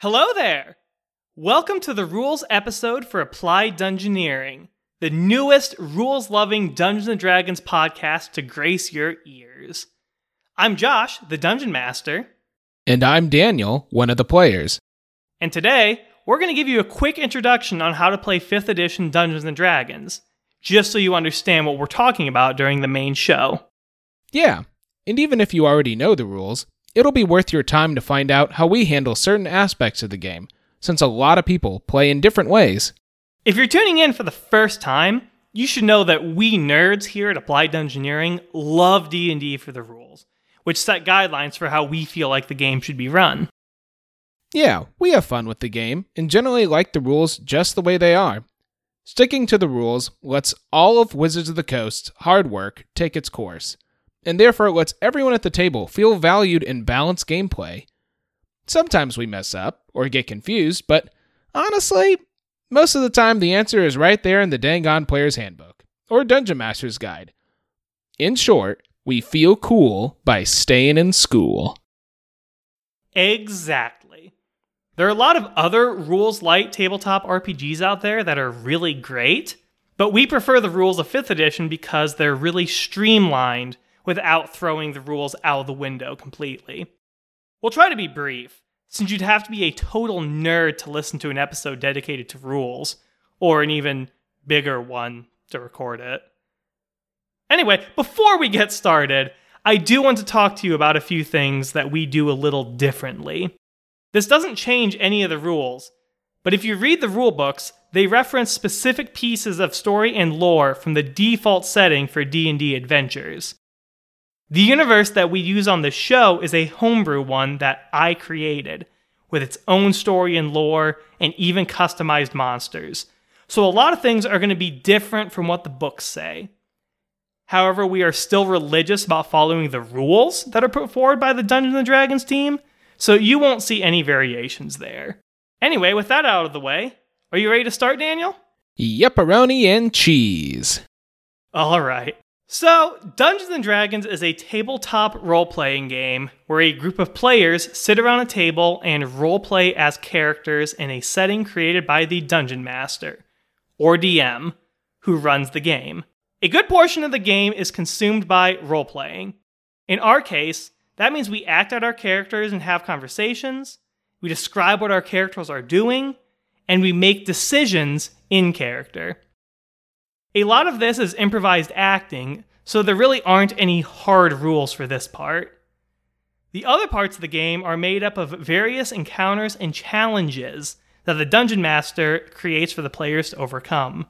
Hello there! Welcome to the rules episode for Applied Dungeoneering, the newest rules loving Dungeons and Dragons podcast to grace your ears. I'm Josh, the Dungeon Master, And I'm Daniel, one of the players. and today we're going to give you a quick introduction on how to play 5th edition Dungeons and Dragons, just so you understand what we're talking about during the main show. Yeah, and even if you already know the rules, it'll be worth your time to find out how we handle certain aspects of the game, since a lot of people play in different ways. If you're tuning in for the first time, you should know that we nerds here at Applied Dungeoneering love D&D for the rules, which set guidelines for how we feel like the game should be run. Yeah, we have fun with the game and generally like the rules just the way they are. Sticking to the rules lets all of Wizards of the Coast's hard work take its course, and therefore it lets everyone at the table feel valued in balanced gameplay. Sometimes we mess up or get confused, but honestly, most of the time the answer is right there in the dang on player's handbook or Dungeon Master's guide. In short, we feel cool by staying in school. Exactly. There are a lot of other rules light tabletop RPGs out there that are really great, but we prefer the rules of 5th edition because they're really streamlined without throwing the rules out of the window completely. We'll try to be brief, since you'd have to be a total nerd to listen to an episode dedicated to rules, or an even bigger one to record it. Anyway, before we get started, I do want to talk to you about a few things that we do a little differently. This doesn't change any of the rules, but if you read the rule books, they reference specific pieces of story and lore from the default setting for D&D adventures. The universe that we use on the show is a homebrew one that I created, with its own story and lore and even customized monsters. So a lot of things are going to be different from what the books say. However, we are still religious about following the rules that are put forward by the Dungeons and Dragons team, so you won't see any variations there. Anyway, with that out of the way, are you ready to start, Daniel? Yepperoni and cheese. All right. So, Dungeons and Dragons is a tabletop role playing game where a group of players sit around a table and role play as characters in a setting created by the Dungeon Master, or DM, who runs the game. A good portion of the game is consumed by role playing. In our case, that means we act out our characters and have conversations, we describe what our characters are doing, and we make decisions in character. A lot of this is improvised acting, so there really aren't any hard rules for this part. The other parts of the game are made up of various encounters and challenges that the Dungeon Master creates for the players to overcome.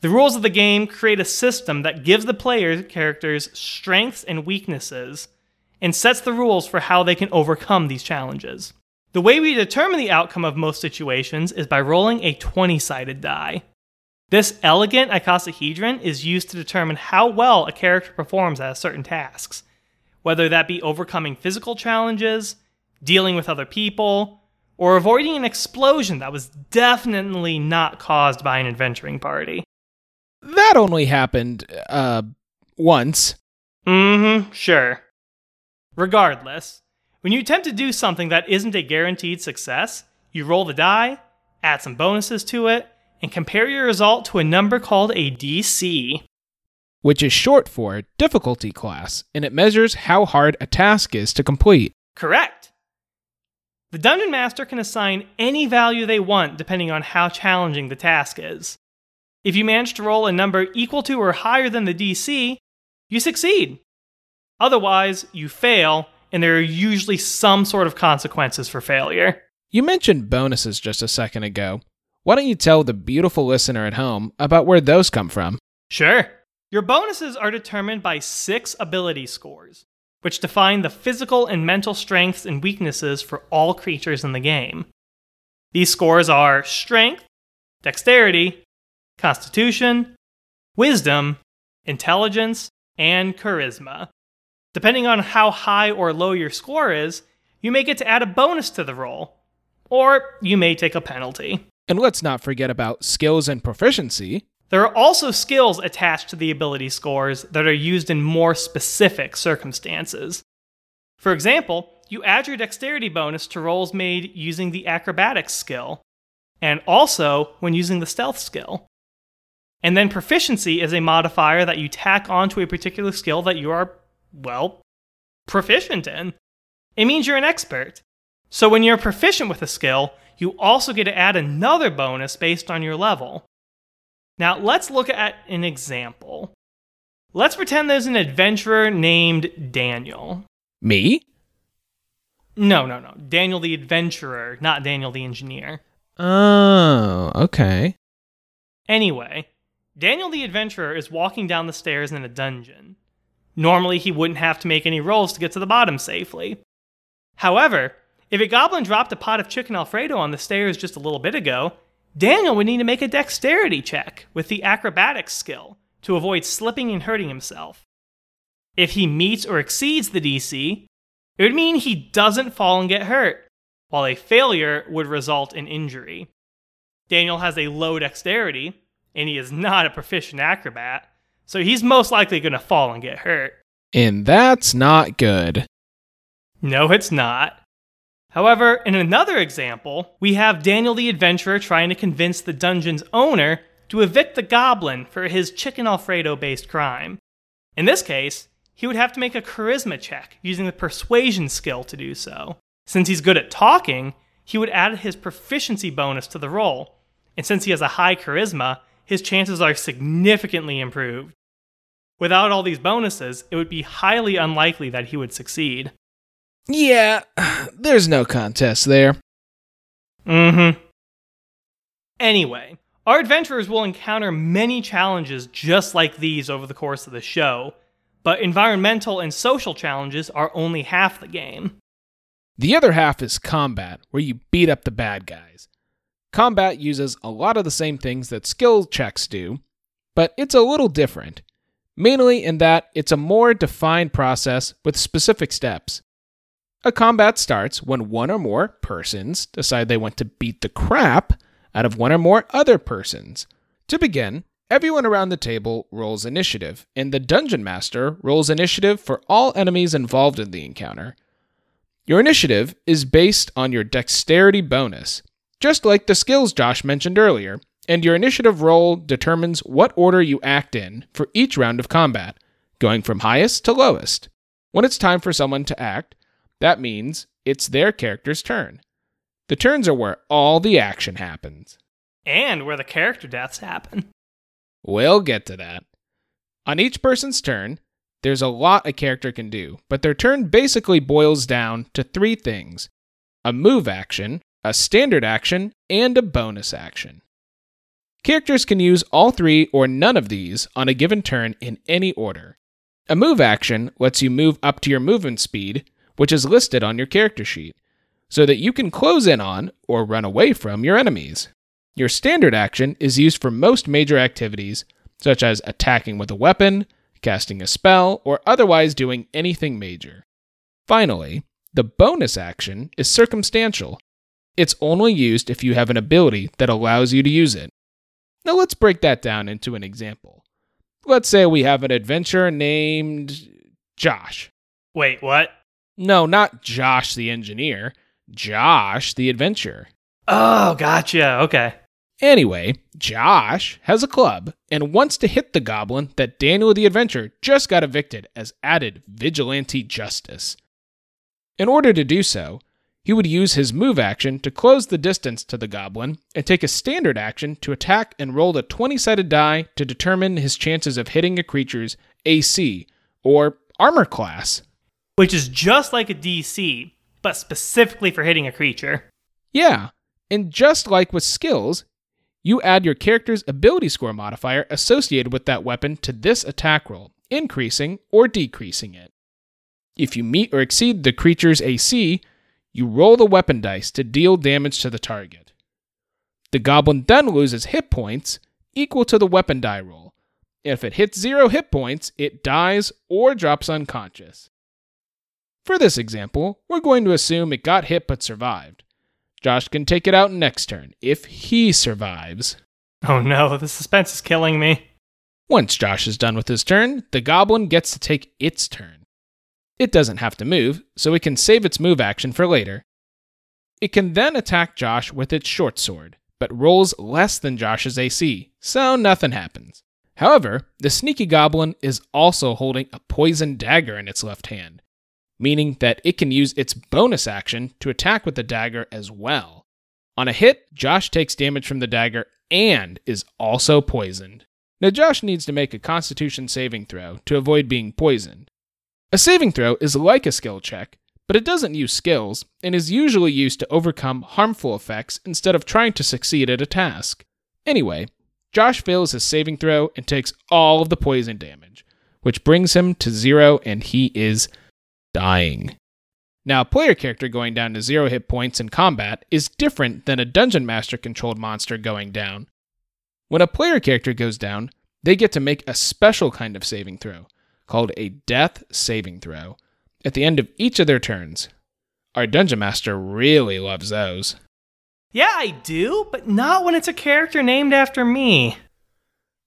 The rules of the game create a system that gives the player characters strengths and weaknesses and sets the rules for how they can overcome these challenges. The way we determine the outcome of most situations is by rolling a 20 sided die. This elegant icosahedron is used to determine how well a character performs at certain tasks, whether that be overcoming physical challenges, dealing with other people, or avoiding an explosion that was definitely not caused by an adventuring party. That only happened, uh, once. Mm hmm, sure. Regardless, when you attempt to do something that isn't a guaranteed success, you roll the die, add some bonuses to it, and compare your result to a number called a DC. which is short for difficulty class, and it measures how hard a task is to complete. Correct. The Dungeon Master can assign any value they want depending on how challenging the task is. If you manage to roll a number equal to or higher than the DC, you succeed. Otherwise, you fail, and there are usually some sort of consequences for failure. You mentioned bonuses just a second ago. Why don't you tell the beautiful listener at home about where those come from? Sure. Your bonuses are determined by six ability scores, which define the physical and mental strengths and weaknesses for all creatures in the game. These scores are strength, dexterity, constitution, wisdom, intelligence, and charisma. Depending on how high or low your score is, you may get to add a bonus to the roll, or you may take a penalty. And let's not forget about skills and proficiency. There are also skills attached to the ability scores that are used in more specific circumstances. For example, you add your dexterity bonus to rolls made using the acrobatics skill, and also when using the stealth skill. And then proficiency is a modifier that you tack onto a particular skill that you are, well, proficient in. It means you're an expert. So when you're proficient with a skill, you also get to add another bonus based on your level. Now, let's look at an example. Let's pretend there's an adventurer named Daniel. Me? No, no, no. Daniel the adventurer, not Daniel the engineer. Oh, okay. Anyway, Daniel the adventurer is walking down the stairs in a dungeon. Normally, he wouldn't have to make any rolls to get to the bottom safely. However, if a goblin dropped a pot of chicken alfredo on the stairs just a little bit ago, Daniel would need to make a dexterity check with the acrobatics skill to avoid slipping and hurting himself. If he meets or exceeds the DC, it would mean he doesn't fall and get hurt, while a failure would result in injury. Daniel has a low dexterity, and he is not a proficient acrobat, so he's most likely going to fall and get hurt. And that's not good. No, it's not. However, in another example, we have Daniel the Adventurer trying to convince the dungeon's owner to evict the goblin for his chicken Alfredo based crime. In this case, he would have to make a charisma check using the persuasion skill to do so. Since he's good at talking, he would add his proficiency bonus to the roll, and since he has a high charisma, his chances are significantly improved. Without all these bonuses, it would be highly unlikely that he would succeed. Yeah, there's no contest there. Mm hmm. Anyway, our adventurers will encounter many challenges just like these over the course of the show, but environmental and social challenges are only half the game. The other half is combat, where you beat up the bad guys. Combat uses a lot of the same things that skill checks do, but it's a little different, mainly in that it's a more defined process with specific steps. A combat starts when one or more persons decide they want to beat the crap out of one or more other persons. To begin, everyone around the table rolls initiative, and the dungeon master rolls initiative for all enemies involved in the encounter. Your initiative is based on your dexterity bonus, just like the skills Josh mentioned earlier, and your initiative roll determines what order you act in for each round of combat, going from highest to lowest. When it's time for someone to act, that means it's their character's turn. The turns are where all the action happens. And where the character deaths happen. We'll get to that. On each person's turn, there's a lot a character can do, but their turn basically boils down to three things a move action, a standard action, and a bonus action. Characters can use all three or none of these on a given turn in any order. A move action lets you move up to your movement speed, which is listed on your character sheet, so that you can close in on or run away from your enemies. Your standard action is used for most major activities, such as attacking with a weapon, casting a spell, or otherwise doing anything major. Finally, the bonus action is circumstantial. It's only used if you have an ability that allows you to use it. Now let's break that down into an example. Let's say we have an adventurer named Josh. Wait, what? No, not Josh the engineer, Josh the adventurer. Oh, gotcha. Okay. Anyway, Josh has a club and wants to hit the goblin that Daniel the adventurer just got evicted as added vigilante justice. In order to do so, he would use his move action to close the distance to the goblin and take a standard action to attack and roll a 20 sided die to determine his chances of hitting a creature's AC, or armor class. Which is just like a DC, but specifically for hitting a creature. Yeah, and just like with skills, you add your character's ability score modifier associated with that weapon to this attack roll, increasing or decreasing it. If you meet or exceed the creature's AC, you roll the weapon dice to deal damage to the target. The goblin then loses hit points equal to the weapon die roll. If it hits zero hit points, it dies or drops unconscious. For this example, we're going to assume it got hit but survived. Josh can take it out next turn if he survives. Oh no, the suspense is killing me. Once Josh is done with his turn, the goblin gets to take its turn. It doesn't have to move, so it can save its move action for later. It can then attack Josh with its short sword, but rolls less than Josh's AC, so nothing happens. However, the sneaky goblin is also holding a poison dagger in its left hand, meaning that it can use its bonus action to attack with the dagger as well. On a hit, Josh takes damage from the dagger and is also poisoned. Now, Josh needs to make a constitution saving throw to avoid being poisoned. A saving throw is like a skill check, but it doesn't use skills and is usually used to overcome harmful effects instead of trying to succeed at a task. Anyway, Josh fails his saving throw and takes all of the poison damage, which brings him to zero and he is dying. Now, a player character going down to zero hit points in combat is different than a dungeon master controlled monster going down. When a player character goes down, they get to make a special kind of saving throw, called a death saving throw, at the end of each of their turns. Our dungeon master really loves those. Yeah, I do, but not when it's a character named after me.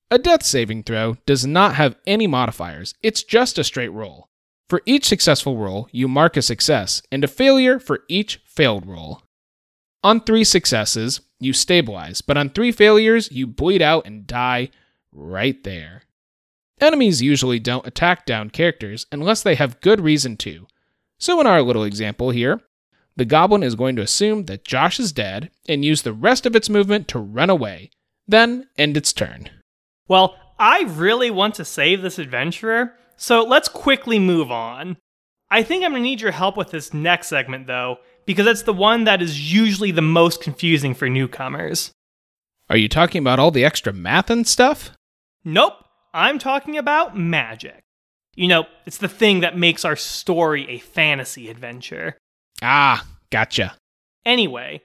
A death saving throw does not have any modifiers, it's just a straight roll. For each successful roll, you mark a success, and a failure for each failed roll. On three successes, you stabilize, but on three failures, you bleed out and die right there. Enemies usually don't attack down characters unless they have good reason to. So, in our little example here, the goblin is going to assume that Josh is dead and use the rest of its movement to run away, then end its turn. Well, I really want to save this adventurer, so let's quickly move on. I think I'm going to need your help with this next segment, though, because it's the one that is usually the most confusing for newcomers. Are you talking about all the extra math and stuff? Nope, I'm talking about magic. You know, it's the thing that makes our story a fantasy adventure. Ah, gotcha. Anyway,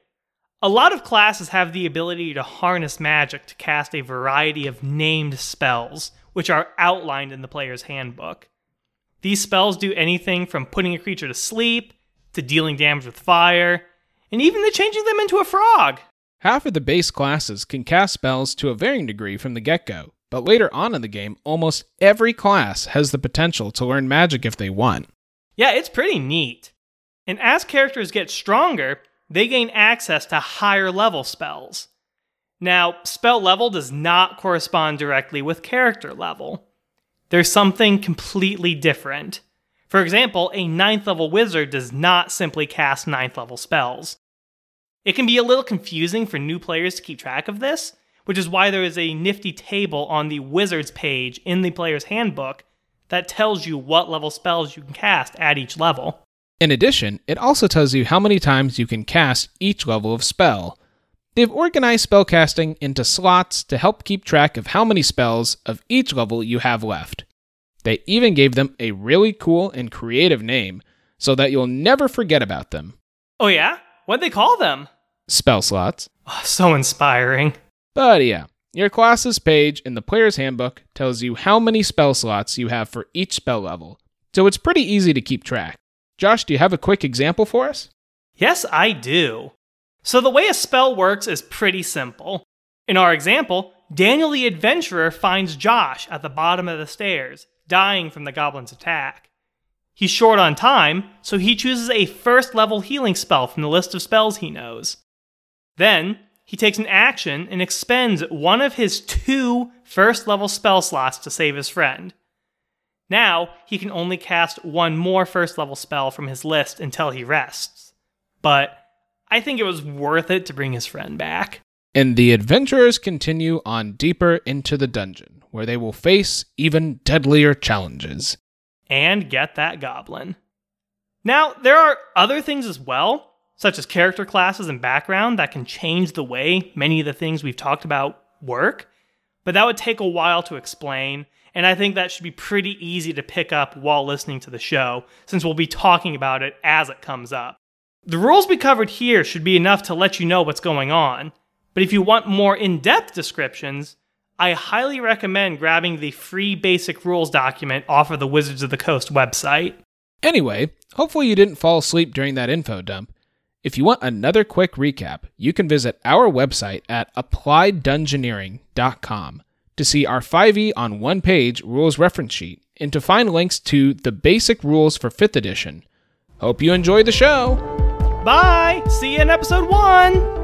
a lot of classes have the ability to harness magic to cast a variety of named spells, which are outlined in the player's handbook. These spells do anything from putting a creature to sleep, to dealing damage with fire, and even to changing them into a frog. Half of the base classes can cast spells to a varying degree from the get go, but later on in the game, almost every class has the potential to learn magic if they want. Yeah, it's pretty neat. And as characters get stronger, they gain access to higher level spells. Now, spell level does not correspond directly with character level. There's something completely different. For example, a ninth level wizard does not simply cast ninth level spells. It can be a little confusing for new players to keep track of this, which is why there is a nifty table on the wizards page in the player's handbook that tells you what level spells you can cast at each level. In addition, it also tells you how many times you can cast each level of spell, They've organized spellcasting into slots to help keep track of how many spells of each level you have left. They even gave them a really cool and creative name so that you'll never forget about them. Oh, yeah? What'd they call them? Spell slots. Oh, so inspiring. But yeah, your class's page in the player's handbook tells you how many spell slots you have for each spell level, so it's pretty easy to keep track. Josh, do you have a quick example for us? Yes, I do. So the way a spell works is pretty simple. In our example, Daniel the Adventurer finds Josh at the bottom of the stairs, dying from the goblin's attack. He's short on time, so he chooses a first level healing spell from the list of spells he knows. Then, he takes an action and expends one of his two first level spell slots to save his friend. Now, he can only cast one more first level spell from his list until he rests. But I think it was worth it to bring his friend back. And the adventurers continue on deeper into the dungeon, where they will face even deadlier challenges. And get that goblin. Now, there are other things as well, such as character classes and background, that can change the way many of the things we've talked about work, but that would take a while to explain, and I think that should be pretty easy to pick up while listening to the show, since we'll be talking about it as it comes up. The rules we covered here should be enough to let you know what's going on, but if you want more in depth descriptions, I highly recommend grabbing the free basic rules document off of the Wizards of the Coast website. Anyway, hopefully you didn't fall asleep during that info dump. If you want another quick recap, you can visit our website at applieddungeoneering.com to see our 5e on one page rules reference sheet and to find links to the basic rules for 5th edition. Hope you enjoy the show! Bye! See you in episode one!